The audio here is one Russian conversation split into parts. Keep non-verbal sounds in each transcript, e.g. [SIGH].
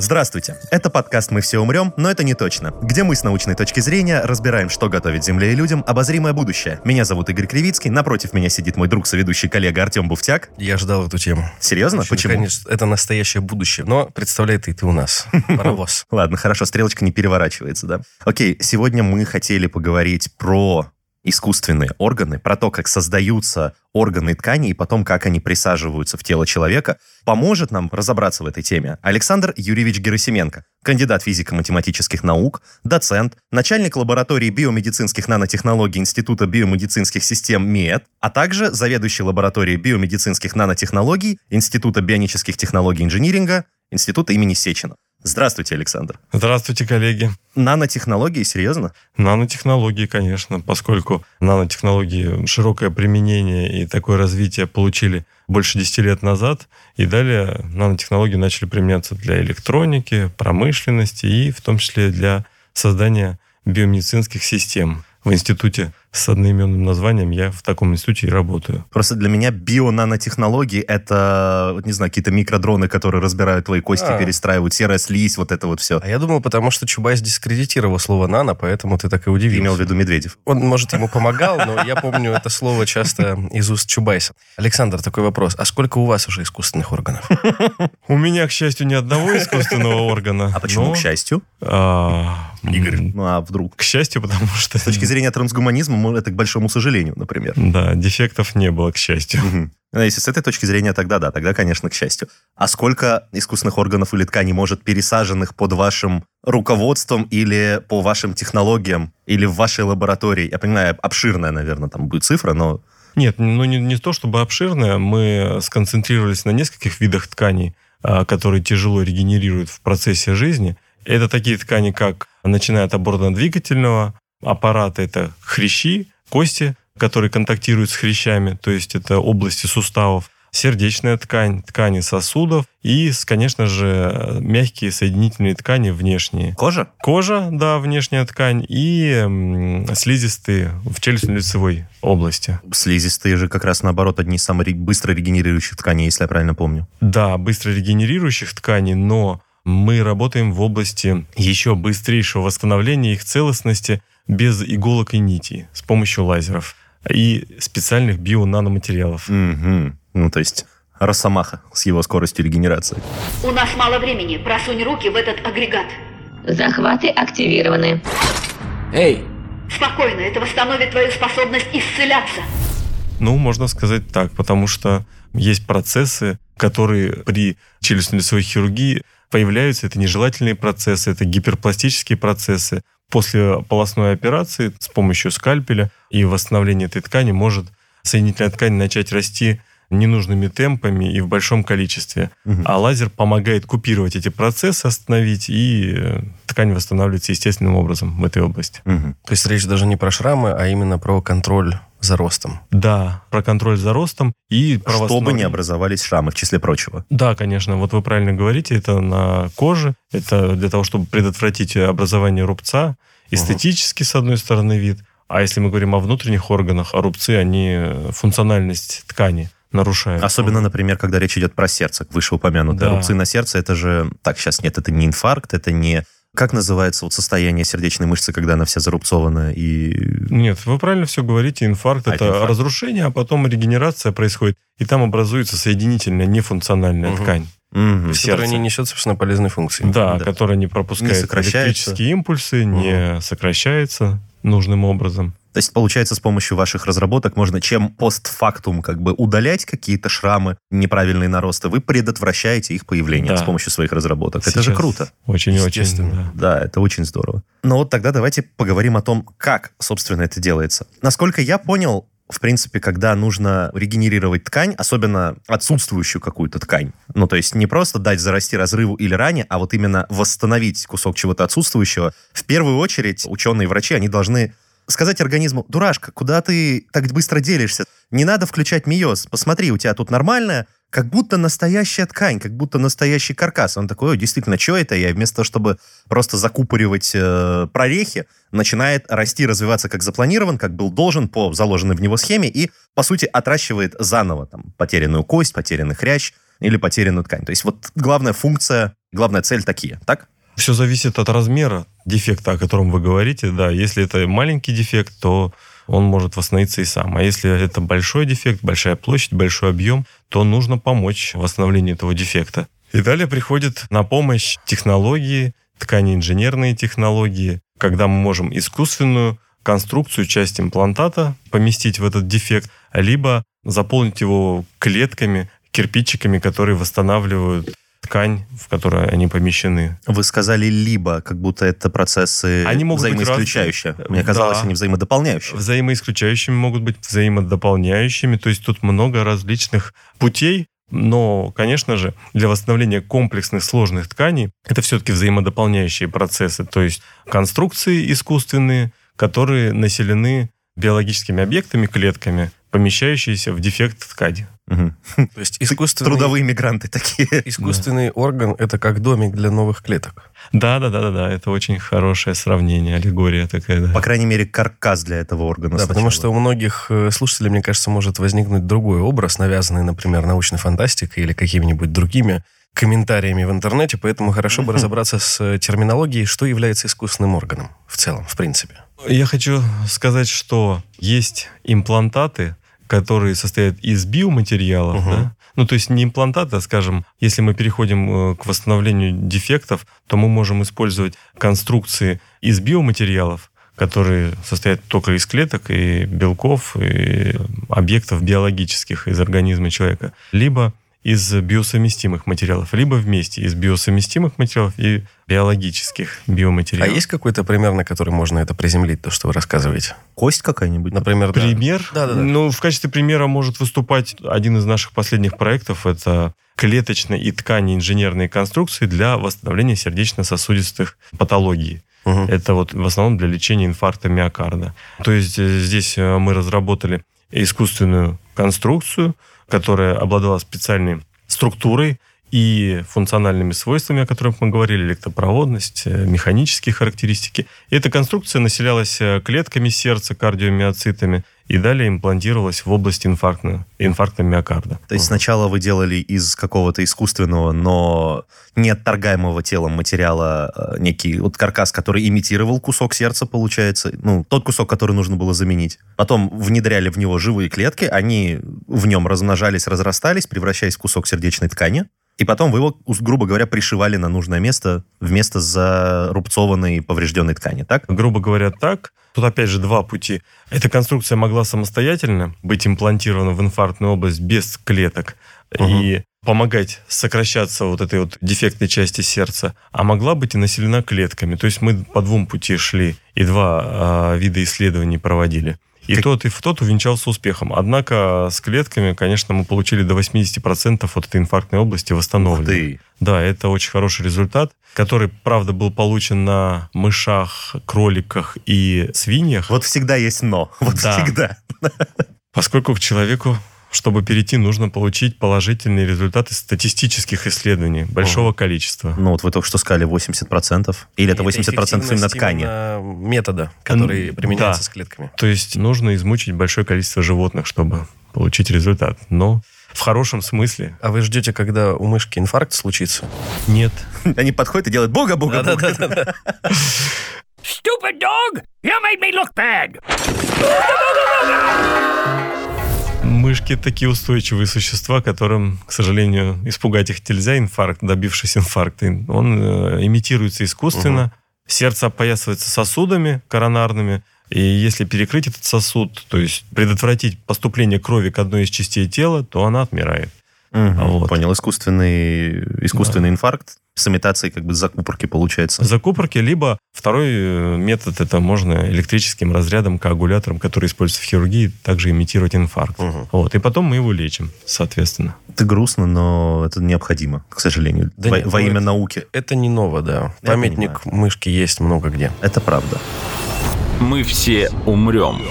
Здравствуйте. Это подкаст «Мы все умрем», но это не точно. Где мы с научной точки зрения разбираем, что готовит Земле и людям обозримое будущее. Меня зовут Игорь Кривицкий, напротив меня сидит мой друг, соведущий коллега Артем Буфтяк. Я ждал эту тему. Серьезно? Почему? Конечно, это настоящее будущее. Но представляй ты, ты у нас. [LAUGHS] Паровоз. Ладно, хорошо, стрелочка не переворачивается, да? Окей, сегодня мы хотели поговорить про искусственные органы, про то, как создаются органы и ткани, и потом, как они присаживаются в тело человека, поможет нам разобраться в этой теме Александр Юрьевич Герасименко, кандидат физико-математических наук, доцент, начальник лаборатории биомедицинских нанотехнологий Института биомедицинских систем МИЭД, а также заведующий лабораторией биомедицинских нанотехнологий Института бионических технологий инжиниринга Института имени Сечина. Здравствуйте, Александр. Здравствуйте, коллеги. Нанотехнологии, серьезно? Нанотехнологии, конечно, поскольку нанотехнологии широкое применение и такое развитие получили больше 10 лет назад, и далее нанотехнологии начали применяться для электроники, промышленности и в том числе для создания биомедицинских систем. В институте с одноименным названием я в таком институте и работаю. Просто для меня бионанотехнологии — это, вот не знаю, какие-то микродроны, которые разбирают твои кости, А. перестраивают, серая слизь, вот это вот все. А я думал, потому что Чубайс дискредитировал слово «нано», поэтому ты так и удивился. Имел в виду Медведев. Он, может, ему помогал, но я помню это слово часто из уст Чубайса. Александр, такой вопрос. А сколько у вас уже искусственных органов? У меня, к счастью, ни одного искусственного органа. А почему, к счастью? а, м, Ну, а вдруг? К счастью, потому что... С точки зрения трансгуманизма, это к большому сожалению, например. Да, дефектов не было, к счастью. Ну, Если с этой точки зрения, тогда да, тогда, конечно, к счастью. А сколько искусственных органов или тканей может пересаженных под вашим руководством или по вашим технологиям, или в вашей лаборатории? Я понимаю, обширная, наверное, там будет цифра, но... Нет, ну не, не то чтобы обширное, мы сконцентрировались на нескольких видах тканей, а, которые тяжело регенерируют в процессе жизни. Это такие ткани, как начиная от абортно-двигательного аппарата, это хрящи, кости, которые контактируют с хрящами, то есть это области суставов, сердечная ткань, ткани сосудов и, конечно же, мягкие соединительные ткани внешние. Кожа? Кожа, да, внешняя ткань, и слизистые в челюстно-лицевой области. Слизистые же как раз наоборот одни из самых быстро регенерирующих тканей, если я правильно помню. Да, быстро регенерирующих тканей, но мы работаем в области еще быстрейшего восстановления их целостности без иголок и нитей с помощью лазеров и специальных бионаноматериалов. Мгм. Ну, то есть Росомаха с его скоростью регенерации. У нас мало времени. Просунь руки в этот агрегат. Захваты активированы. Эй, Спокойно, это восстановит твою способность исцеляться. Ну, можно сказать так, потому что есть процессы, которые при челюстно-лицевой хирургии появляются. Это нежелательные процессы, это гиперпластические процессы. После полостной операции с помощью скальпеля и восстановления этой ткани может соединительная ткань начать расти ненужными темпами и в большом количестве. Мгм. А лазер помогает купировать эти процессы, остановить, и э, ткань восстанавливается естественным образом в этой области. Мгм. То есть речь даже не про шрамы, а именно про контроль за ростом. Да, про контроль за ростом и про Чтобы не восстановление. образовались шрамы, в числе прочего. Да, конечно, вот вы правильно говорите, это на коже, это для того, чтобы предотвратить образование рубца, эстетический, с одной стороны, вид, а если мы говорим о внутренних органах, а рубцы, они функциональность ткани нарушают. Особенно, например, когда речь идет про сердце, вышеупомянутые Да. рубцы на сердце, это же... Так, сейчас нет, это не инфаркт, это не... Как называется вот состояние сердечной мышцы, когда она вся зарубцована и... Нет, вы правильно все говорите, инфаркт А, это инфаркт. разрушение, а потом регенерация происходит, и там образуется соединительная нефункциональная Мгм. ткань. Есть, которая не несет, собственно, полезной функции. Да, Да. которая не пропускает Не электрические импульсы, не сокращается нужным образом. То есть, получается, с помощью ваших разработок можно, чем постфактум как бы удалять какие-то шрамы, неправильные наросты, вы предотвращаете их появление Да. с помощью своих разработок. это же Сейчас круто. Очень-очень. Да. Да, это очень здорово. Но вот тогда давайте поговорим о том, как, собственно, это делается. Насколько я понял, в принципе, когда нужно регенерировать ткань, особенно отсутствующую какую-то ткань, ну, то есть не просто дать зарасти разрыву или ране, а вот именно восстановить кусок чего-то отсутствующего, в первую очередь ученые и врачи, они должны сказать организму, дурашка, куда ты так быстро делишься? Не надо включать миоз. Посмотри, у тебя тут нормальная, как будто настоящая ткань, как будто настоящий каркас. Он такой, ой, действительно, что это я? Вместо того, чтобы просто закупоривать э, прорехи, начинает расти, развиваться как запланирован, как был должен по заложенной в него схеме и, по сути, отращивает заново там потерянную кость, потерянный хрящ или потерянную ткань. То есть вот главная функция, главная цель такие, так? Все зависит от размера дефекта, о котором вы говорите. Да, если это маленький дефект, то он может восстановиться и сам. А если это большой дефект, большая площадь, большой объем, то нужно помочь в восстановлении этого дефекта. И далее приходит на помощь технологии, ткани-инженерные технологии, когда мы можем искусственную конструкцию, часть имплантата поместить в этот дефект, либо заполнить его клетками, кирпичиками, которые восстанавливают ткань, в которой они помещены. Вы сказали либо, как будто это процессы Они могут быть взаимоисключающие. разные. Мне казалось, Да. они взаимодополняющие. Взаимоисключающими могут быть, взаимодополняющими. То есть тут много различных путей. Но, конечно же, для восстановления комплексных сложных тканей это все-таки взаимодополняющие процессы. То есть конструкции искусственные, которые населены биологическими объектами, клетками, помещающиеся в дефект ткани. Мгм. То есть искусственный, Трудовые мигранты такие. [LAUGHS] искусственный орган – это как домик для новых клеток. Да, да, да, да, да. Это очень хорошее сравнение, аллегория такая. Да. По крайней мере, каркас для этого органа. Да, потому сначала. что у многих э, слушателей, мне кажется, может возникнуть другой образ, навязанный, например, научной фантастикой или какими-нибудь другими комментариями в интернете, поэтому хорошо бы разобраться с э, терминологией, что является искусственным органом в целом, в принципе. Я хочу сказать, что есть имплантаты, которые состоят из биоматериалов, Мгм. да? Ну, то есть не имплантаты, а, скажем, если мы переходим э, к восстановлению дефектов, то мы можем использовать конструкции из биоматериалов, которые состоят только из клеток и белков, и объектов биологических из организма человека, либо из биосовместимых материалов, либо вместе из биосовместимых материалов и биологических А биоматериалов. есть какой-то пример, на который можно это приземлить, то, что вы рассказываете? Кость какая-нибудь? Например, да. Пример? Да-да-да. Ну, в качестве примера может выступать один из наших последних проектов. Это клеточные и ткани инженерные конструкции для восстановления сердечно-сосудистых патологий. Мгм. Это вот в основном для лечения инфаркта миокарда. То есть э, здесь э, мы разработали искусственную конструкцию, которая обладала специальной структурой и функциональными свойствами, о которых мы говорили, электропроводность, э, механические характеристики. И эта конструкция населялась э, клетками сердца, кардиомиоцитами, и далее имплантировалась в область инфаркта, инфаркта миокарда. То есть сначала вы делали из какого-то искусственного, но неотторгаемого телом материала э, некий вот каркас, который имитировал кусок сердца, получается. Ну, тот кусок, который нужно было заменить. Потом внедряли в него живые клетки, они в нем размножались, разрастались, превращаясь в кусок сердечной ткани. И потом вы его, грубо говоря, пришивали на нужное место вместо зарубцованной поврежденной ткани, так? Грубо говоря, так. Тут опять же два пути. Эта конструкция могла самостоятельно быть имплантирована в инфарктную область без клеток и помогать сокращаться вот этой вот дефектной части сердца, а могла быть и населена клетками. То есть мы по двум пути шли и два а, вида исследований проводили. И Как- тот, и в тот увенчался успехом. Однако с клетками, конечно, мы получили до 80% от этой инфарктной области восстановленной. Да, это очень хороший результат, который, правда, был получен на мышах, кроликах и свиньях, Вот всегда есть но. [LAUGHS] Вот Да. всегда. поскольку к человеку, чтобы перейти, нужно получить положительные результаты статистических исследований большого количества. Ну, вот вы только что сказали 80%. Или это 80% именно эффективность ткани. именно метода, который М, применяется да. с клетками. То есть нужно измучить большое количество животных, чтобы получить результат. Но в хорошем смысле А вы ждете, когда у мышки инфаркт случится? нет. Они подходят и делают бога-бога. Да-да-да. Stupid dog! You made me look bad! [LAUGHS] Мышки такие устойчивые существа, которым, к сожалению, испугать их нельзя, инфаркт, добившись инфаркта. Он э, имитируется искусственно. Сердце опоясывается сосудами коронарными. И если перекрыть этот сосуд, то есть предотвратить поступление крови к одной из частей тела, то она отмирает. Мгм, Вот. Понял, искусственный, искусственный инфаркт с имитацией как бы закупорки получается. Закупорки, либо второй э, метод, это можно электрическим разрядом, коагулятором, который используется в хирургии, также имитировать инфаркт. Мгм. Вот. И потом мы его лечим, соответственно. Это грустно, но это необходимо, к сожалению. Да во нет, во ну имя это- науки. Это не ново, да. Я Памятник мышки есть много где. Это правда. Мы все умрем.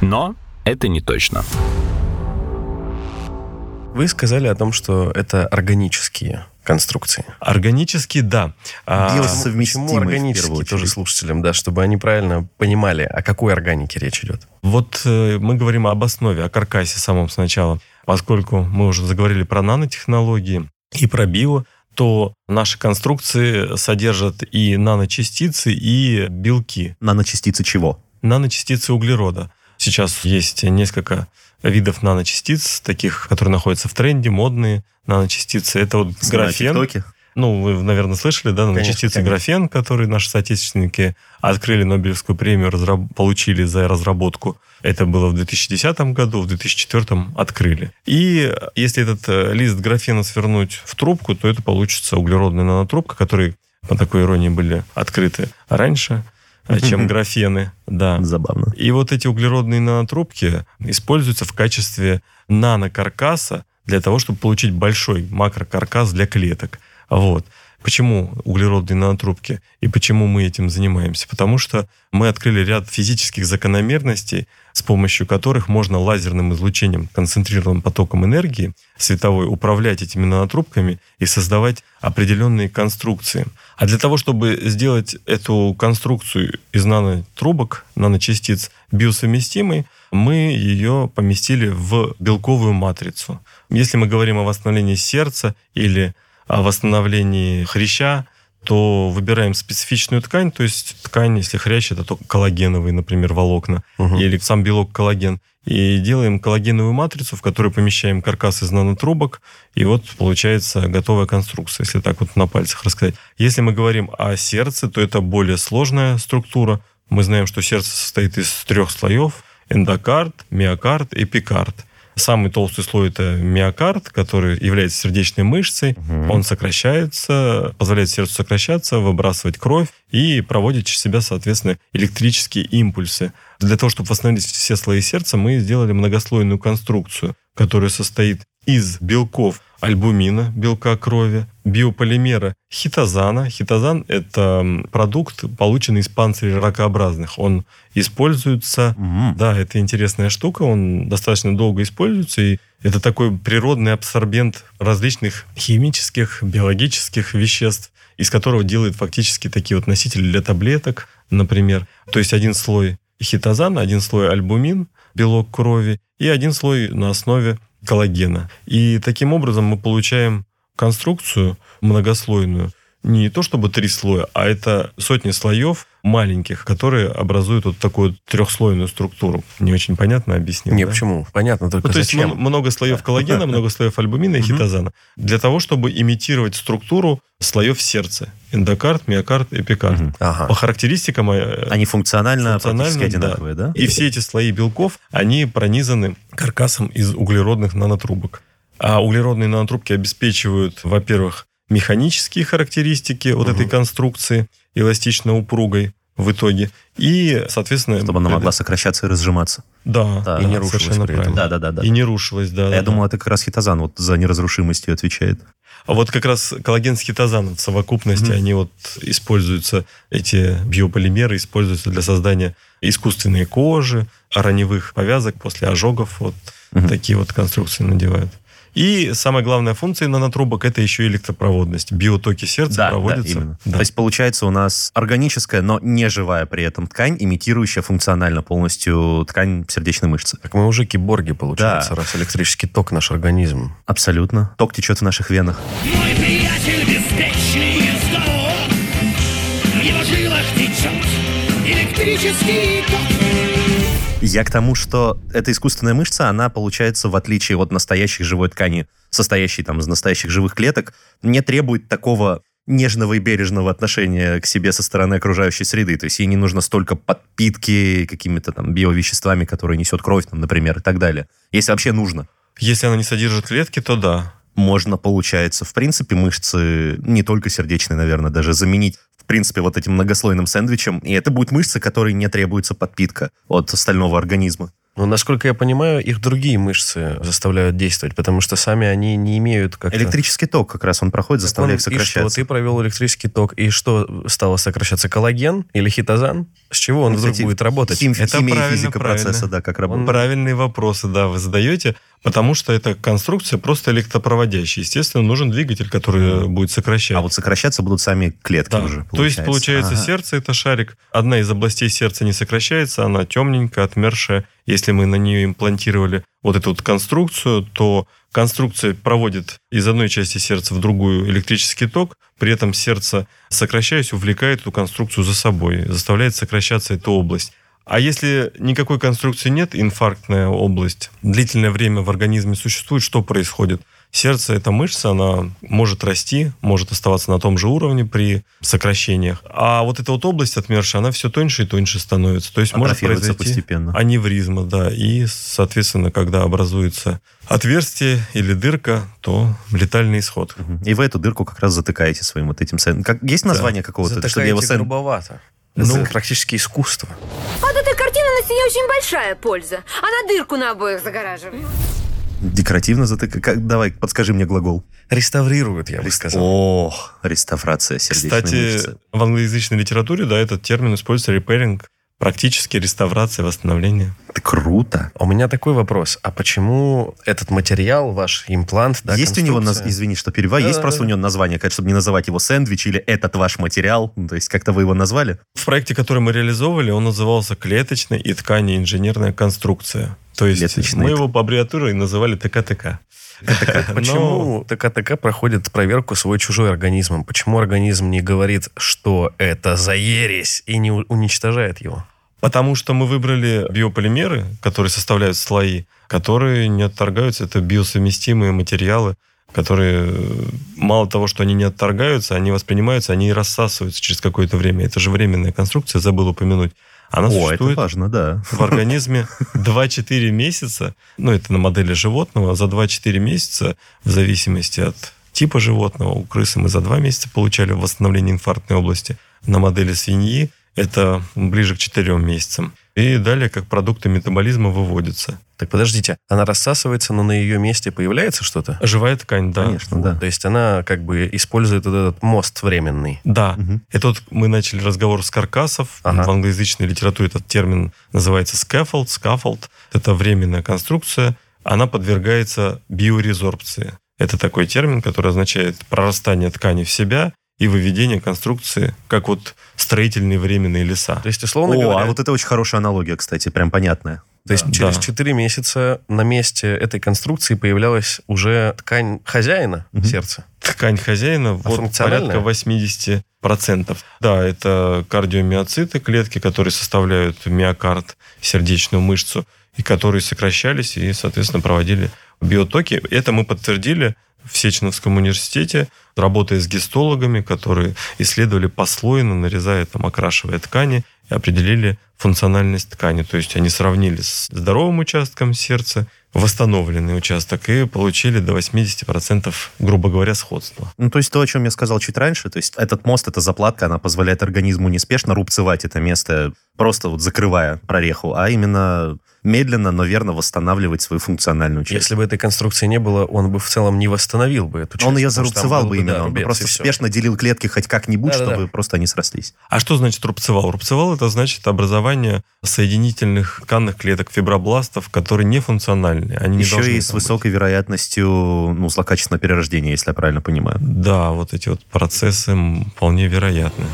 Но это не точно. Вы сказали о том, что это органические конструкции. Органически, да. А, Биосовместимые, Почему органические тоже слушателям, да, чтобы они правильно понимали, о какой органике речь идет? Вот э, мы говорим об основе, о каркасе самом сначала. Поскольку мы уже заговорили про нанотехнологии и про био, то наши конструкции содержат и наночастицы, и белки. Наночастицы чего? Наночастицы углерода. Сейчас есть несколько видов наночастиц, таких, которые находятся в тренде, модные наночастицы. Это вот На графен. ТикТоке? Ну, вы, наверное, слышали, да, Конечно, наночастицы конечно. графен, которые наши соотечественники открыли Нобелевскую премию, разраб- получили за разработку. Это было в 2010 году, в 2004 открыли. И если этот э, лист графена свернуть в трубку, то это получится углеродная нанотрубка, которые, по такой иронии, были открыты раньше, э, чем [LAUGHS] графены. Да. Забавно. И вот эти углеродные нанотрубки используются в качестве нанокаркаса для того, чтобы получить большой макрокаркас для клеток. Вот. Почему углеродные нанотрубки и почему мы этим занимаемся? Потому что мы открыли ряд физических закономерностей, с помощью которых можно лазерным излучением, концентрированным потоком энергии световой управлять этими нанотрубками и создавать определенные конструкции. А для того, чтобы сделать эту конструкцию из нанотрубок, наночастиц биосовместимой, мы ее поместили в белковую матрицу. Если мы говорим о восстановлении сердца или о восстановлении хряща, то выбираем специфичную ткань, то есть ткань, если хрящ, это только коллагеновые, например, волокна, Мгм. или сам белок коллаген. И делаем коллагеновую матрицу, в которую помещаем каркас из нанотрубок, и вот получается готовая конструкция, если так вот на пальцах рассказать. Если мы говорим о сердце, то это более сложная структура. Мы знаем, что сердце состоит из трех слоев. Эндокард, миокард, эпикард. Самый толстый слой это миокард, который является сердечной мышцей. Он сокращается, позволяет сердцу сокращаться, выбрасывать кровь и проводит через себя, соответственно, электрические импульсы. Для того, чтобы восстановить все слои сердца, мы сделали многослойную конструкцию, которая состоит из белков альбумина, белка крови, биополимера хитозана. Хитозан – это продукт, полученный из панцирей ракообразных. Он используется М. да, это интересная штука, он достаточно долго используется, и это такой природный абсорбент различных химических, биологических веществ, из которого делают фактически такие вот носители для таблеток, например. То есть один слой хитозан, один слой альбумин, белок крови, и один слой на основе коллагена. И таким образом мы получаем конструкцию многослойную, не то чтобы три слоя, а это сотни слоев маленьких, которые образуют вот такую трехслойную структуру. Не очень понятно объяснил. Не, да? почему? Понятно, только Ну, то есть зачем? м- много слоев коллагена, [LAUGHS] много слоев альбумина и хитозана. Для того, чтобы имитировать структуру слоев сердца. Эндокард, миокард, эпикард. Ага. По характеристикам э, Они функционально, Функционально, да. одинаковые, да? и все эти слои белков, они пронизаны каркасом из углеродных нанотрубок. А углеродные нанотрубки обеспечивают, во-первых, механические характеристики вот этой конструкции эластично-упругой в итоге. И, соответственно... Чтобы она могла сокращаться и разжиматься. Да, Да, и не да, рушилась при этом. Да, да, да, да. И не рушилась, да. А да, Я да. думал, это как раз хитозан вот за неразрушимостью отвечает. А вот как раз коллаген с хитозаном в совокупности, они вот используются, эти биополимеры используются для создания искусственной кожи, раневых повязок после ожогов. Вот Мгм. такие вот конструкции надевают. И самая главная функция нанотрубок – это еще и электропроводность. Биотоки сердца проводятся. именно. Да. То есть получается у нас органическая, но не живая при этом ткань, имитирующая функционально полностью ткань сердечной мышцы. Так мы уже киборги, получается, Да. раз электрический ток наш организм. Абсолютно. Ток течет в наших венах. Мой приятель беспечный. В его жилах течет электрический ток. Я к тому, что эта искусственная мышца, она получается, в отличие от настоящей живой ткани, состоящей там из настоящих живых клеток, не требует такого нежного и бережного отношения к себе со стороны окружающей среды. То есть ей не нужно столько подпитки какими-то там биовеществами, которые несет кровь, там, например, и так далее. Если вообще нужно. Если она не содержит клетки, то да. Можно, получается, в принципе, мышцы, не только сердечные, наверное, даже заменить, в принципе, вот этим многослойным сэндвичем. И это будет мышца, которой не требуется подпитка от остального организма. Но, насколько я понимаю, их другие мышцы заставляют действовать, потому что сами они не имеют как Электрический ток как раз он проходит, заставляет он- И что, сокращаться. ты провел электрический ток, и что стало сокращаться? Коллаген или хитозан? С чего он вдруг Кстати, будет работать? хим- Это химия и правильно, физика правильно. процесса, да, как работает. Правильные вопросы, да, вы задаете, потому что эта конструкция просто электропроводящая. Естественно, нужен двигатель, который будет сокращать. А вот сокращаться будут сами клетки Да. уже, То есть, получается, Ага. сердце это шарик. Одна из областей сердца не сокращается, она темненькая, отмершая. Если мы на нее имплантировали вот эту вот конструкцию, то конструкция проводит из одной части сердца в другую электрический ток, при этом сердце, сокращаясь, увлекает эту конструкцию за собой, заставляет сокращаться эту область. А если никакой конструкции нет, инфарктная область, длительное время в организме существует, что происходит? Сердце – это мышца, она может расти, может оставаться на том же уровне при сокращениях. А вот эта вот область отмершая, она все тоньше и тоньше становится. То есть может произойти постепенно. аневризма, да. И, соответственно, когда образуется отверстие или дырка, то летальный исход. И вы эту дырку как раз затыкаете своим вот этим сэнд... Как... Есть название какого-то, чтобы я его Затыкаете сэнд... грубовато. Ну, Это практически искусство. От этой картины на стене очень большая польза. Она дырку на обоих загораживает. Декоративно затыкать. Как... Давай, подскажи мне глагол. Реставрируют, я бы сказал. О, реставрация сердечной Кстати, мышцы. в англоязычной литературе, да, этот термин используется repairing, практически реставрация, восстановление. Это круто. У меня такой вопрос. А почему этот материал, ваш имплант, да, есть у него, наз- извини, что перебиваю, есть Да-да-да. просто у него название, конечно, чтобы не называть его сэндвич или этот ваш материал. Ну, то есть как-то вы его назвали? В проекте, который мы реализовывали, он назывался «Клеточная и ткани инженерная конструкция». То есть Клеточная мы его по аббревиатуре называли ТКТК. [LAUGHS] Почему ТКТК проходит проверку свой-чужой организмом? Почему организм не говорит, что это за ересь, и не уничтожает его? Потому что мы выбрали биополимеры, которые составляют слои, которые не отторгаются. Это биосовместимые материалы, которые э, мало того, что они не отторгаются, они воспринимаются, они и рассасываются через какое-то время. Это же временная конструкция, забыл упомянуть. Она О, это существует важно, да. в организме 2-4 месяца, ну, это на модели животного, за 2-4 месяца, в зависимости от типа животного, у крысы мы за 2 месяца получали восстановление инфарктной области, на модели свиньи это ближе к 4 месяцам. И далее, как продукты метаболизма выводятся. Так подождите, она рассасывается, но на ее месте появляется что-то? Живая ткань, да. Конечно, да. То есть она как бы использует вот этот мост временный. Да. Мгм. Это вот мы начали разговор с каркасов. Ага. В англоязычной литературе этот термин называется scaffold. Scaffold – это временная конструкция. Она подвергается биорезорбции. Это такой термин, который означает прорастание ткани в себя и выведение конструкции, как вот строительные временные леса. То есть, условно О, говоря, а вот это очень хорошая аналогия, кстати, прям понятная. то есть да. через Да. 4 месяца на месте этой конструкции появлялась уже ткань хозяина Мгм. сердца. Ткань хозяина вот А функциональная? порядка 80%. Да, это кардиомиоциты, клетки, которые составляют миокард, сердечную мышцу, и которые сокращались и, соответственно, проводили биотоки. Это мы подтвердили в Сеченовском университете, работая с гистологами, которые исследовали послойно, нарезая, там, окрашивая ткани, и определили функциональность ткани. То есть они сравнили с здоровым участком сердца, восстановленный участок, и получили до 80%, грубо говоря, сходства. Ну, то есть то, о чем я сказал чуть раньше, то есть этот мост, эта заплатка, она позволяет организму неспешно рубцевать это место, просто вот закрывая прореху, а именно медленно, но верно восстанавливать свою функциональную часть. Если бы этой конструкции не было, он бы в целом не восстановил бы эту часть. Он ее зарубцевал бы да, именно, он бы просто и всё. спешно делил клетки хоть как-нибудь, Да-да-да. чтобы просто они срослись. А что значит рубцевал? Рубцевал это значит образование соединительных тканных клеток, фибробластов, которые не функциональны. Они не Еще должны и с быть. высокой вероятностью ну, злокачественного перерождения, если я правильно понимаю. Да, вот эти вот процессы вполне вероятны.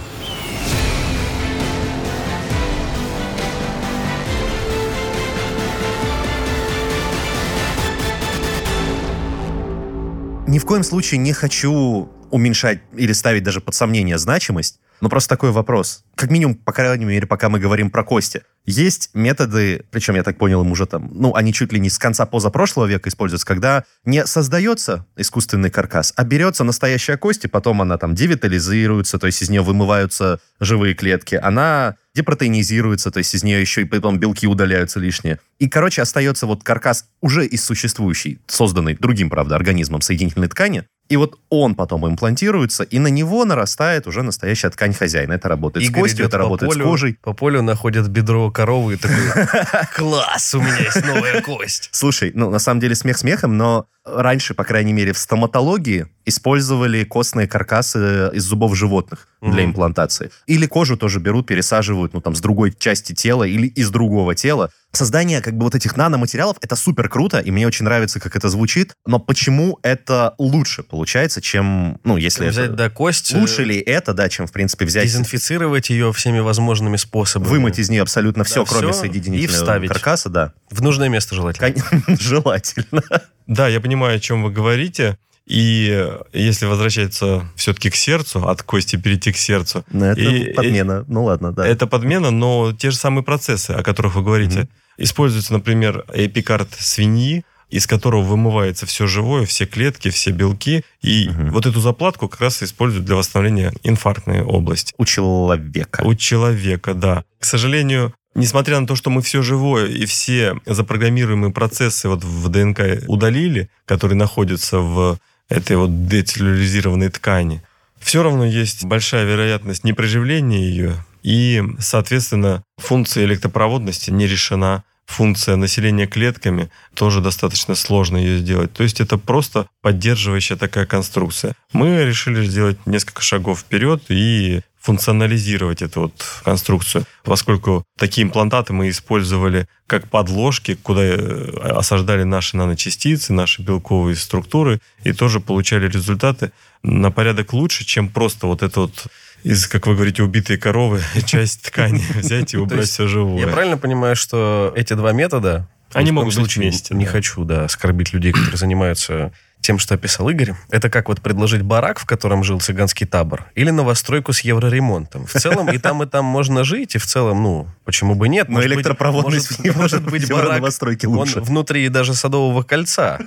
Ни в коем случае не хочу уменьшать или ставить даже под сомнение значимость, но просто такой вопрос. Как минимум, по крайней мере, пока мы говорим про кости. Есть методы, причем, я так понял, им уже там, ну, они чуть ли не с конца позапрошлого века используются, когда не создается искусственный каркас, а берется настоящая кость, и потом она там девитализируется, то есть из нее вымываются живые клетки. Она депротеинизируется, то есть из нее еще и потом белки удаляются лишние. И, короче, остается вот каркас уже из существующей, созданный другим, правда, организмом соединительной ткани, И вот он потом имплантируется, и на него нарастает уже настоящая ткань хозяина. Это работает с Игорь костью, идет это по работает полю, с кожей. По полю находят бедро коровы и такой, класс, у меня есть новая кость. Слушай, ну, на самом деле смех смехом, но раньше, по крайней мере, в стоматологии использовали костные каркасы из зубов животных для Мгм. имплантации. Или кожу тоже берут, пересаживают, ну, там, с другой части тела или из другого тела. Создание, как бы, вот этих наноматериалов, это супер круто, и мне очень нравится, как это звучит, но почему это лучше получается, чем, ну, если Взять, это... да, кость, э, Лучше ли это, да, чем, в принципе, взять... дезинфицировать ее всеми возможными способами. Вымыть из нее абсолютно все, Да, кроме соединительного и вставить. каркаса, да. В нужное место желательно. Кон- [LAUGHS] Желательно. Да, я понимаю, о чем вы говорите. И э, если возвращаться все-таки к сердцу, от кости перейти к сердцу, Но это И- подмена. Ну ладно, да. это подмена, но те же самые процессы, о которых вы говорите. Используется, например, эпикард свиньи, из которого вымывается все живое, все клетки, все белки. И Мгм. вот эту заплатку как раз используют для восстановления инфарктной области. У человека. У человека, да. К сожалению, несмотря на то, что мы все живое и все запрограммируемые процессы вот в ДНК удалили, которые находятся в этой вот децеллюляризированной ткани, все равно есть большая вероятность неприживления ее, и, соответственно, функция электропроводности не решена, функция населения клетками тоже достаточно сложно ее сделать. То есть это просто поддерживающая такая конструкция. Мы решили сделать несколько шагов вперед и функционализировать эту вот конструкцию, поскольку такие имплантаты мы использовали как подложки, куда э, осаждали наши наночастицы, наши белковые структуры, и тоже получали результаты на порядок лучше, чем просто вот это вот из, как вы говорите, убитые коровы, [LAUGHS] часть ткани [LAUGHS] взять и убрать все живое. Я правильно понимаю, что эти два метода... Они могут быть вместе, Не хочу, да, оскорбить людей, которые занимаются тем, что описал Игорь. Это как вот предложить барак, в котором жил цыганский табор, или новостройку с евроремонтом. В целом и там, и там можно жить, и в целом, ну, почему бы нет? Но Может быть- электропроводность может- в евро- может [LAUGHS] быть, барак, новостройке он лучше. внутри даже Садового кольца,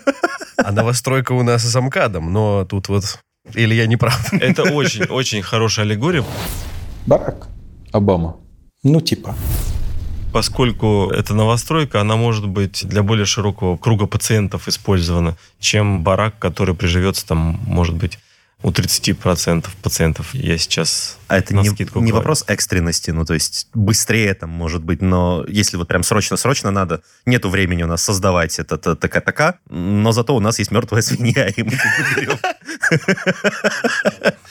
а новостройка у нас с МКАДом, но тут вот... Или я не прав? Это очень-очень хорошая аллегория, Барак Обама. Ну, типа. Поскольку эта новостройка, она может быть для более широкого круга пациентов использована, чем барак, который приживется там, может быть, у 30% пациентов. Я сейчас А это не, не говорю. вопрос экстренности, ну, то есть быстрее там может быть, но если вот прям срочно-срочно надо, нету времени у нас создавать этот ТК-ТК, но зато у нас есть мертвая свинья, и мы.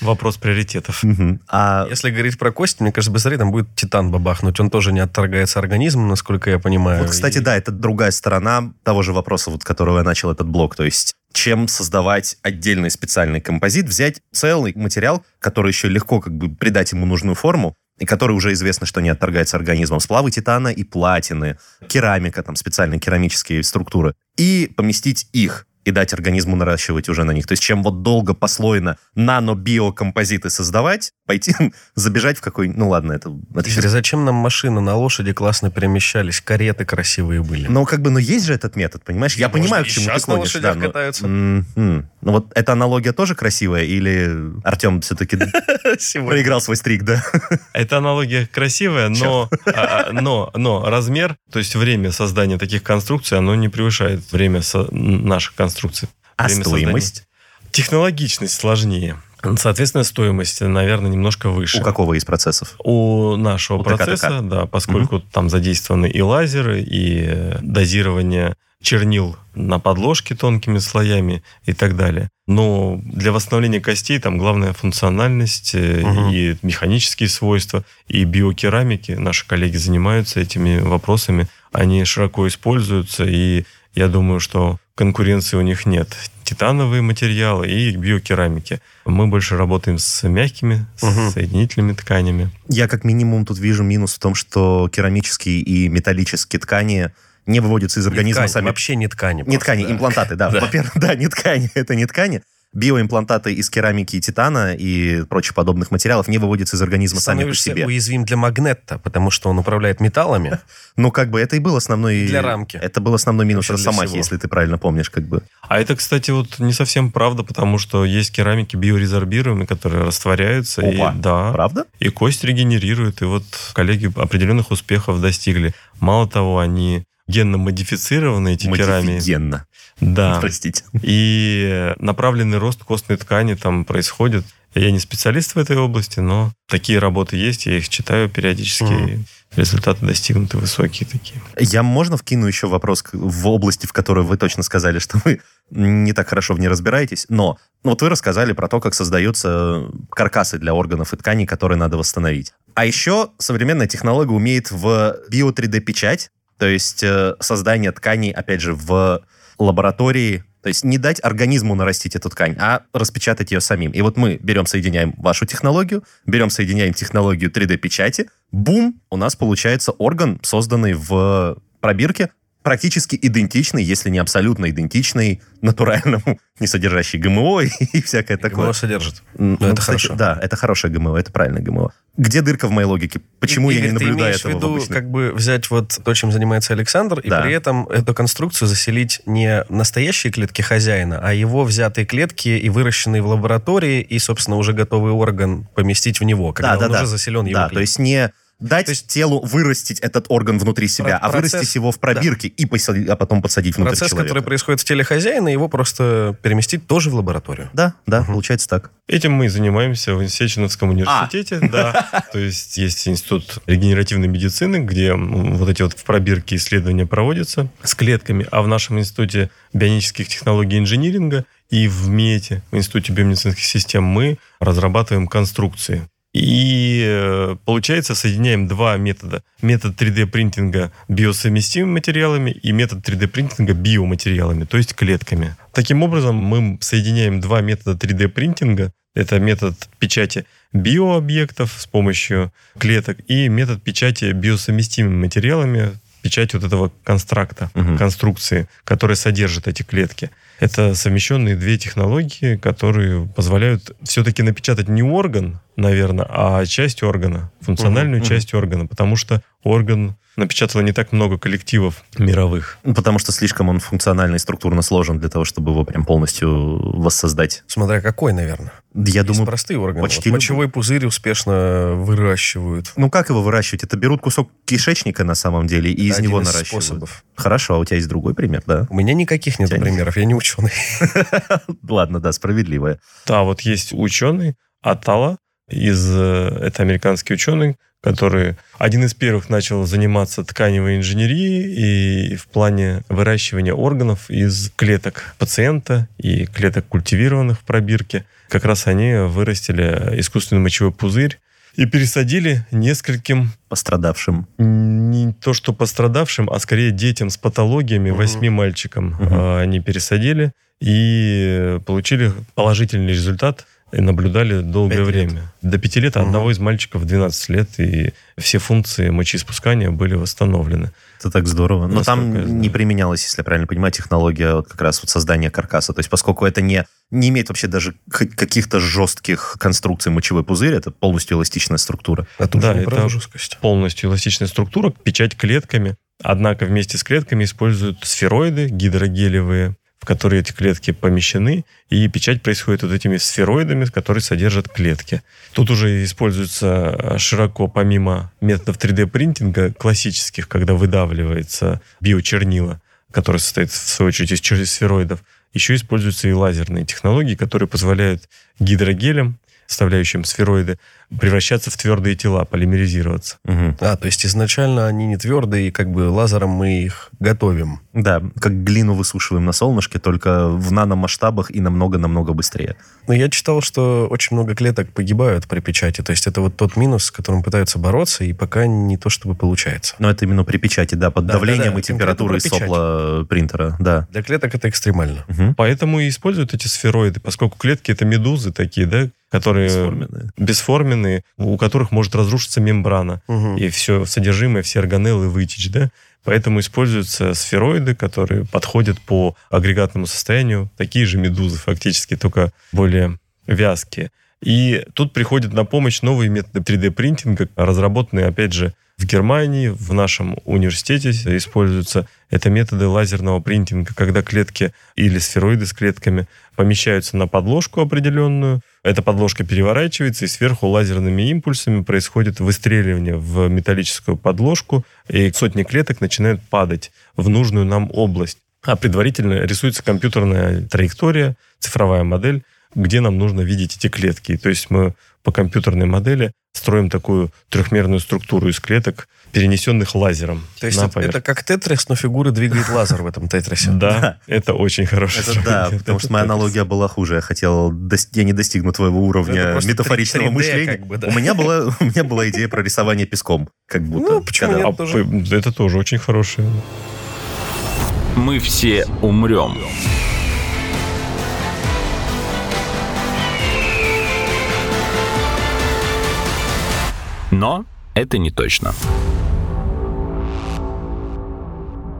Вопрос приоритетов. А Если говорить про кости, мне кажется, быстрее там будет титан бабахнуть. Он тоже не отторгается организмом, насколько я понимаю. Вот, кстати, да, это другая сторона того же вопроса, вот, которого я начал этот блок. То есть, чем создавать отдельный специальный композит, взять целый материал, который еще легко как бы придать ему нужную форму, и который уже известно, что не отторгается организмом. Сплавы титана и платины, керамика, там специальные керамические структуры. И поместить их и дать организму наращивать уже на них. То есть, чем вот долго послойно нано-биокомпозиты создавать, пойти [LAUGHS] забежать в какой... Ну ладно, это... это Игорь, зачем нам машины на лошади классно перемещались? Кареты красивые были. Но как бы, но есть же этот метод, понимаешь? Я Можно понимаю, к чему ты клонишь. лошадях да, но- катаются. М-м. Ну вот эта аналогия тоже красивая, или Артем все-таки [LAUGHS] проиграл свой стрик, да? [LAUGHS] Эта аналогия красивая, но, а, а, но, но размер, то есть время создания таких конструкций, оно не превышает время со- наших конструкций. А Время стоимость? создания. Технологичность сложнее. Соответственно, стоимость, наверное, немножко выше. У какого из процессов? У нашего У процесса, да, поскольку там задействованы и лазеры, и э, дозирование чернил на подложке тонкими слоями и так далее. Но для восстановления костей там главная функциональность э, Мгм. и механические свойства, и биокерамики. Наши коллеги занимаются этими вопросами. Они широко используются, и я думаю, что конкуренции у них нет. Титановые материалы и биокерамики. Мы больше работаем с мягкими, Мгм. с соединительными тканями. Я как минимум тут вижу минус в том, что керамические и металлические ткани не выводятся из Не организма ткань, сами. Вообще не ткани. Не просто, ткани, да. имплантаты, да. [LAUGHS] Да. Во-первых, да, не ткани, [LAUGHS] это не ткани. Биоимплантаты из керамики и титана и прочих подобных материалов не выводятся из организма сами по себе. уязвим для магнета, потому что он управляет металлами. [LAUGHS] Ну, как бы это и был основной... Для рамки. Это был основной минус Росомахи, если ты правильно помнишь, как бы. А это, кстати, вот не совсем правда, потому что есть керамики биорезорбируемые, которые растворяются. Опа. И, да, Правда? и кость регенерирует. И вот коллеги определенных успехов достигли. Мало того, они генно модифицированы, эти керамики. Модифигенно. Да. [LAUGHS] Простите. И направленный рост костной ткани там происходит. Я не специалист в этой области, но такие работы есть, я их читаю периодически. Мгм. Результаты достигнуты высокие такие. Я можно вкину еще вопрос в области, в которой вы точно сказали, что вы не так хорошо в ней разбираетесь, но ну, вот вы рассказали про то, как создаются каркасы для органов и тканей, которые надо восстановить. А еще современная технология умеет в био-3D-печать, то есть э, создание тканей, опять же, в лаборатории, то есть не дать организму нарастить эту ткань, а распечатать ее самим. И вот мы берем, соединяем вашу технологию, берем, соединяем технологию 3D-печати, бум, у нас получается орган, созданный в пробирке, практически идентичный, если не абсолютно идентичный натуральному, [LAUGHS] не содержащий ГМО и, и всякое такое. ГМО содержит. Ну, это кстати, хорошо. Да, это хорошее ГМО, это правильное ГМО. Где дырка в моей логике? Почему я Игорь, не наблюдаю ты этого имеешь в в виду, обычных- как бы взять вот то, чем занимается Александр, и Да. при этом эту конструкцию заселить не настоящие клетки хозяина, а его взятые клетки и выращенные в лаборатории, и, собственно, уже готовый орган поместить в него, когда он уже заселен его Да, то клетками. есть не дать То есть- телу вырастить этот орган внутри себя, а процесс- вырастить его в пробирке и посади- а потом подсадить внутрь Процесс, человека. который происходит в теле хозяина, его просто переместить тоже в лабораторию. Да, да, получается так. Этим мы и занимаемся в Сеченовском университете. Да. [LAUGHS] То есть есть институт регенеративной медицины, где вот эти вот в пробирке исследования проводятся с клетками, а в нашем институте бионических технологий и инжиниринга и в МИЭТе, в Институте биомедицинских систем, мы разрабатываем конструкции. И э, получается, соединяем два метода. Метод 3D-принтинга биосовместимыми материалами и метод 3D-принтинга биоматериалами, то есть клетками. Таким образом, мы соединяем два метода 3D-принтинга. Это метод печати биообъектов с помощью клеток и метод печати биосовместимыми материалами, печать вот этого констракта, Мгм. конструкции, которая содержит эти клетки. Это совмещенные две технологии, которые позволяют все-таки напечатать не орган, наверное, а часть органа, функциональную Мгм, часть органа, потому что орган напечатало не так много коллективов мировых. Ну, Потому что слишком он функционально и структурно сложен для того, чтобы его прям полностью воссоздать. Смотря какой, наверное. Я Есть думаю, простые органы. почти Вот мочевой пузырь успешно выращивают. ну как его выращивать? Это берут кусок кишечника на самом деле и из Это него один из наращивают. способов. Хорошо, а у тебя есть другой пример, да? У меня никаких нет примеров, я не ученый. [LAUGHS] Ладно, да, справедливо. Да, вот есть ученый Атала, из, э, это американский ученый, который один из первых начал заниматься тканевой инженерией и в плане выращивания органов из клеток пациента и клеток культивированных в пробирке. Как раз они вырастили искусственный мочевой пузырь и пересадили нескольким Пострадавшим. не то что пострадавшим, а скорее детям с патологиями, восьми мальчикам Мгм. э, они пересадили и получили положительный результат и наблюдали долгое Пять лет. время. До пяти лет, а Мгм. одного из мальчиков 12 лет, и все функции мочеиспускания были восстановлены. Это так здорово. Но Насколько там не применялась, если я правильно понимаю, технология вот как раз вот создания каркаса. То есть поскольку это не, не имеет вообще даже каких-то жестких конструкций мочевой пузырь, это полностью эластичная структура. Это Да, это- жесткость. Полностью эластичная структура, печать клетками. Однако вместе с клетками используют сфероиды гидрогелевые, в которые эти клетки помещены, и печать происходит вот этими сфероидами, которые содержат клетки. Тут уже используется э, широко, помимо методов 3D-принтинга классических, когда выдавливается биочернила, которое состоит, в свою очередь, из сфероидов, еще используются и лазерные технологии, которые позволяют гидрогелям, составляющим сфероиды, превращаться в твердые тела, полимеризироваться. Мгм. А, то есть изначально они не твердые, и как бы лазером мы их готовим. Да, как глину высушиваем на солнышке, только в наномасштабах и намного-намного быстрее. Но я читал, что очень много клеток погибают при печати. То есть это вот тот минус, с которым пытаются бороться, и пока не то чтобы получается. Но это именно при печати, да, под Да, давлением да, да, и температурой сопла принтера, да. Для клеток это экстремально. Мгм. Поэтому и используют эти сфероиды, поскольку клетки это медузы такие, да, которые Бесформенные. бесформенные, у которых может разрушиться мембрана, Мгм. и все содержимое, все органеллы вытечь, да. Поэтому используются сфероиды, которые подходят по агрегатному состоянию, такие же медузы фактически, только более вязкие. И тут приходят на помощь новые методы 3D-принтинга, разработанные, опять же, в Германии, в нашем университете используются. Это методы лазерного принтинга, когда клетки или сфероиды с клетками помещаются на подложку определенную. Эта подложка переворачивается, и сверху лазерными импульсами происходит выстреливание в металлическую подложку, и сотни клеток начинают падать в нужную нам область. а предварительно рисуется компьютерная траектория, цифровая модель, где нам нужно видеть эти клетки. То есть мы по компьютерной модели строим такую трехмерную структуру из клеток, перенесенных лазером. То есть на это, это как тетрис, но фигуры двигает лазер в этом тетрисе. Да, это очень хорошо. Это да, потому что моя аналогия была хуже. Я хотел, я не достигну твоего уровня метафоричного 3D мышления. У меня была, [LAUGHS] у меня была идея про рисование песком, как будто. Ну, почему нет? А это тоже очень хорошее. Мы все умрем. Но это не точно.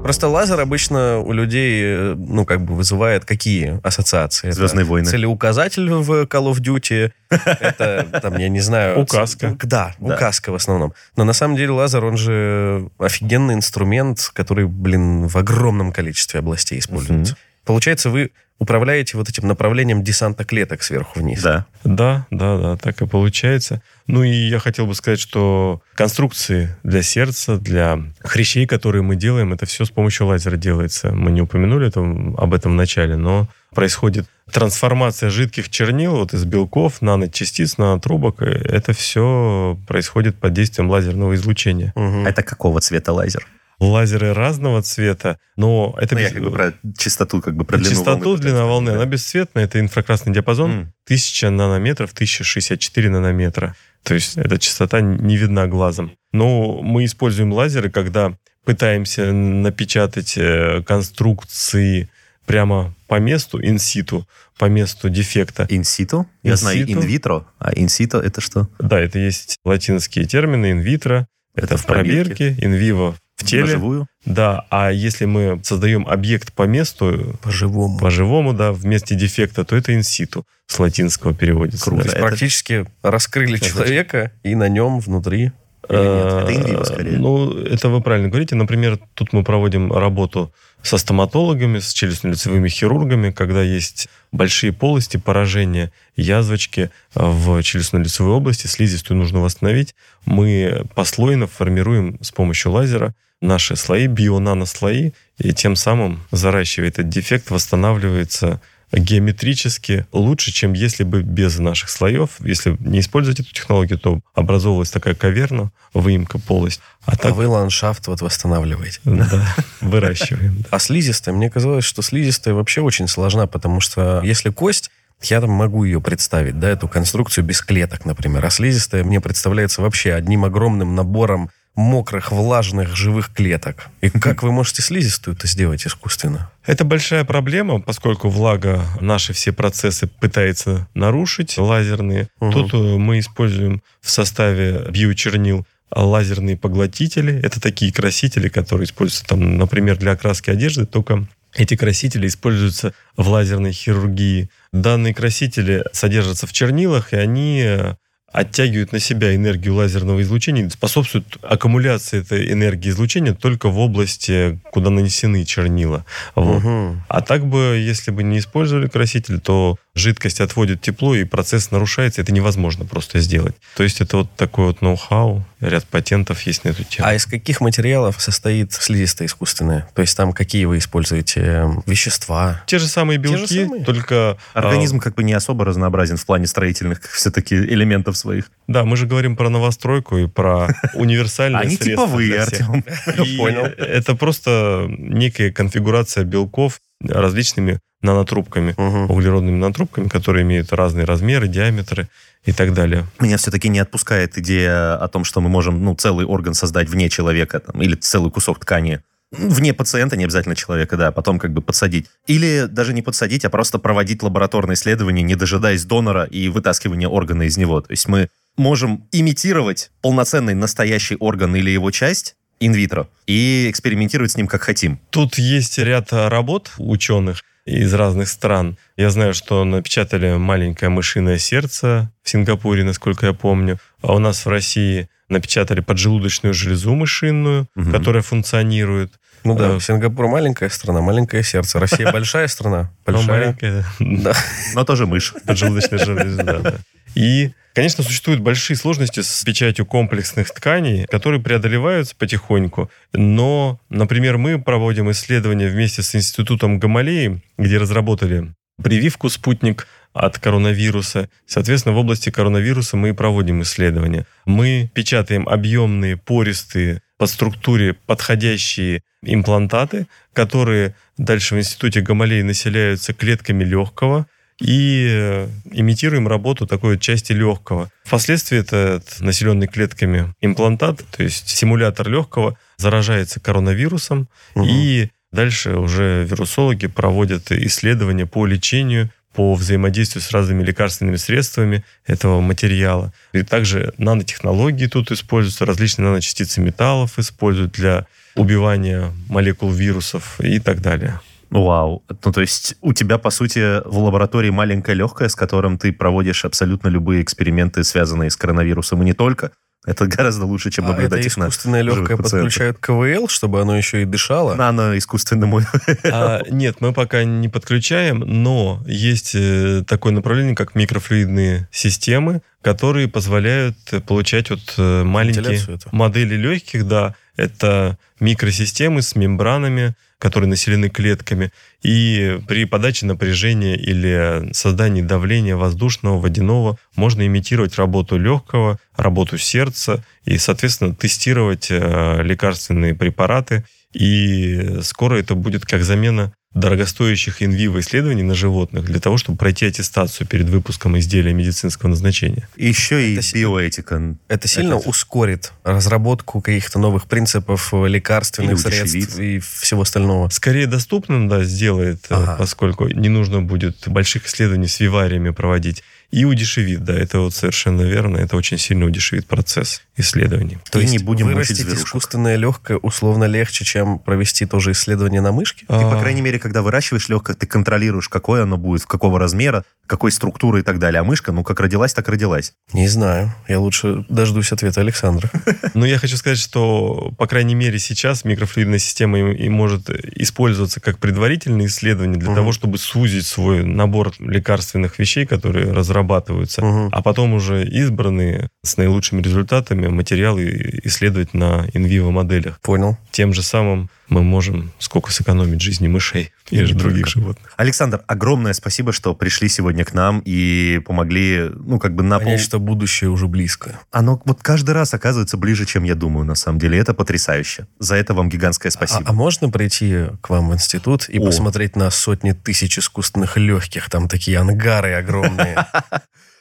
Просто лазер обычно у людей, э, ну, как бы вызывает какие ассоциации? Это «Звездные войны». Целеуказатель в Call of Duty. Это, там, я не знаю... Указка. ц- Да, Да. указка в основном. Но на самом деле лазер, он же офигенный инструмент, который, блин, в огромном количестве областей используется. Получается, вы управляете вот этим направлением десанта клеток сверху вниз. Да. Да, да, да, так и получается. Ну и я хотел бы сказать, что конструкции для сердца, для хрящей, которые мы делаем, это все с помощью лазера делается. Мы не упомянули это, об этом в начале, но происходит трансформация жидких чернил вот из белков, наночастиц, нанотрубок. Это все происходит под действием лазерного излучения. А это какого цвета лазер? Лазеры разного цвета, но это Ну, я без- как бы про частоту, как бы про длину Частоту, волны длина волны, понять, она бесцветная, это инфракрасный диапазон, М. 1000 нанометров, 1064 нанометра. То есть эта частота не видна глазом. Но мы используем лазеры, когда пытаемся напечатать э, конструкции прямо по месту, инситу, по месту дефекта. Инситу? Я знаю инвитро, а инсито это что? Да, это есть латинские термины, инвитро, это, Это в пробирке, инвиво в теле. Вживую? Да, а если мы создаем объект по месту, По-живому. по-живому, да, в месте дефекта, то это инситу с латинского переводится. Круто. То есть это- практически раскрыли Это человека, и на нем внутри? Э, Это инвиво скорее. Ну, это вы правильно говорите. Например, тут мы проводим работу со стоматологами, с челюстно-лицевыми хирургами, когда есть большие полости, поражения, язвочки э, в челюстно-лицевой области, слизистую нужно восстановить. Мы послойно формируем с помощью лазера наши слои, бионанослои, и тем самым, заращивая этот дефект, восстанавливается геометрически лучше, чем если бы без наших слоев, если не использовать эту технологию, то образовывалась такая каверна, выемка, полость. А А так вы ландшафт вот восстанавливаете. [LAUGHS] да, выращиваем. А слизистая, мне казалось, что слизистая вообще очень сложна, потому что если кость, я там могу ее представить, да, эту конструкцию без клеток, например. А слизистая мне представляется вообще одним огромным набором мокрых, влажных, живых клеток. И как вы можете слизистую-то сделать искусственно? Это большая проблема, поскольку влага наши все процессы пытается нарушить, лазерные. Мгм. Тут э, мы используем в составе биочернил лазерные поглотители. Это такие красители, которые используются, там, например, для окраски одежды, только эти красители используются в лазерной хирургии. Данные красители содержатся в чернилах, и они э, оттягивают на себя энергию лазерного излучения, способствуют аккумуляции этой энергии излучения только в области, куда нанесены чернила. Вот. Мгм. А так бы, если бы не использовали краситель, то жидкость отводит тепло, и процесс нарушается. Это невозможно просто сделать. То есть это вот такой вот ноу-хау, ряд патентов есть на эту тему. А из каких материалов состоит слизистая искусственная? То есть там какие вы используете э, вещества? Те же самые Те же белки, самые? только... а, Организм как бы не особо разнообразен в плане строительных [LAUGHS] все-таки элементов своих. да, мы же говорим про новостройку и про [LAUGHS] универсальные Они типовые. Артем. [LAUGHS] Понял. Это просто некая конфигурация белков различными нанотрубками, Мгм. углеродными нанотрубками, которые имеют разные размеры, диаметры и так далее. Меня все-таки не отпускает идея о том, что мы можем ну, целый орган создать вне человека там, или целый кусок ткани. Вне пациента, не обязательно человека, да, потом как бы подсадить. Или даже не подсадить, а просто проводить лабораторные исследования, не дожидаясь донора и вытаскивания органа из него. То есть мы можем имитировать полноценный настоящий орган или его часть инвитро и экспериментировать с ним как хотим. Тут есть ряд работ ученых из разных стран. Я знаю, что напечатали маленькое мышиное сердце в Сингапуре, насколько я помню. А у нас в России напечатали поджелудочную железу мышиную, Мгм. которая функционирует. Ну да, Э, Сингапур маленькая страна, маленькое сердце. Россия большая страна, но большая. маленькая Да. Но тоже мышь. поджелудочная железа. да. [LAUGHS] И Конечно, существуют большие сложности с печатью комплексных тканей, которые преодолеваются потихоньку. Но, например, мы проводим исследования вместе с Институтом Гамалеи, где разработали прививку «Спутник», от коронавируса. Соответственно, в области коронавируса мы и проводим исследования. Мы печатаем объемные, пористые, по структуре подходящие имплантаты, которые дальше в институте Гамалеи населяются клетками легкого, и э, имитируем работу такой части легкого. Впоследствии этот населенный клетками имплантат, то есть симулятор легкого, заражается коронавирусом, угу. и дальше уже вирусологи проводят исследования по лечению по взаимодействию с разными лекарственными средствами этого материала. И также нанотехнологии тут используются, различные наночастицы металлов используют для убивания молекул вирусов и так далее. Вау. Ну, то есть у тебя, по сути, в лаборатории маленькая легкая, с которым ты проводишь абсолютно любые эксперименты, связанные с коронавирусом, и не только. Это [LAUGHS] гораздо лучше, чем наблюдать а это их на искусственное легкое подключают к КВЛ, чтобы оно еще и дышало? Нано искусственному. [LAUGHS] А, нет, мы пока не подключаем, но есть э, такое направление, как микрофлюидные системы, которые позволяют получать вот э, маленькие модели легких, да, это микросистемы с мембранами, которые населены клетками. И при подаче напряжения или создании давления воздушного, водяного можно имитировать работу легкого, работу сердца и, соответственно, тестировать э, лекарственные препараты. И скоро это будет как замена дорогостоящих инвиво исследований на животных для того, чтобы пройти аттестацию перед выпуском изделия медицинского назначения. Еще и это биоэтика. Это сильно это... ускорит разработку каких-то новых принципов лекарственных средств и всего остального. Скорее доступным, да, сделает, э, ага. поскольку не нужно будет больших исследований с вивариями проводить и удешевит, да, это вот совершенно верно, это очень сильно удешевит процесс исследований. То и есть не будем вырастить искусственное легкое условно легче, чем провести тоже исследование на мышке? Ты, по крайней мере, когда выращиваешь легкое, ты контролируешь, какое оно будет, какого размера, какой структуры и так далее. А мышка, ну, как родилась, так родилась. Не знаю. Я лучше дождусь ответа Александра. [LAUGHS] Ну, я хочу сказать, что, по крайней мере, сейчас микрофлюидная система и может использоваться как предварительное исследование для того, чтобы сузить свой набор лекарственных вещей, которые разрабатываются, а потом уже избранные с наилучшими результатами материалы исследовать на инвиво моделях. Понял. Тем же самым мы можем сколько сэкономить жизни мышей и, и других животных. Alexander, огромное спасибо, что пришли сегодня к нам и помогли, ну, как бы на Понять, пол... что будущее уже близко. Оно вот каждый раз оказывается ближе, чем я думаю, на самом деле. Это потрясающе. За это вам гигантское спасибо. А, а можно прийти к вам в институт и О. посмотреть на сотни тысяч искусственных легких? Там такие ангары огромные. [LAUGHS]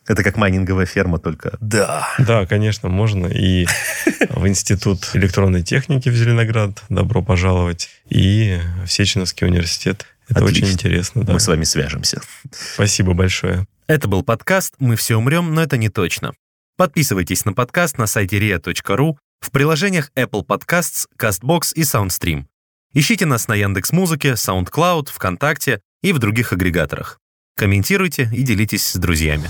Это как майнинговая ферма только. Да. Да, конечно, можно. И [LAUGHS] в Институт электронной техники в Зеленоград добро пожаловать. И в Сеченовский университет. Это Отлично. очень интересно. Да. Мы с вами свяжемся. Спасибо большое. Это был подкаст «Мы все умрем, но это не точно». Подписывайтесь на подкаст на сайте ria.ru, в приложениях Apple Podcasts, CastBox и SoundStream. Ищите нас на Яндекс.Музыке, SoundCloud, ВКонтакте и в других агрегаторах. Комментируйте и делитесь с друзьями.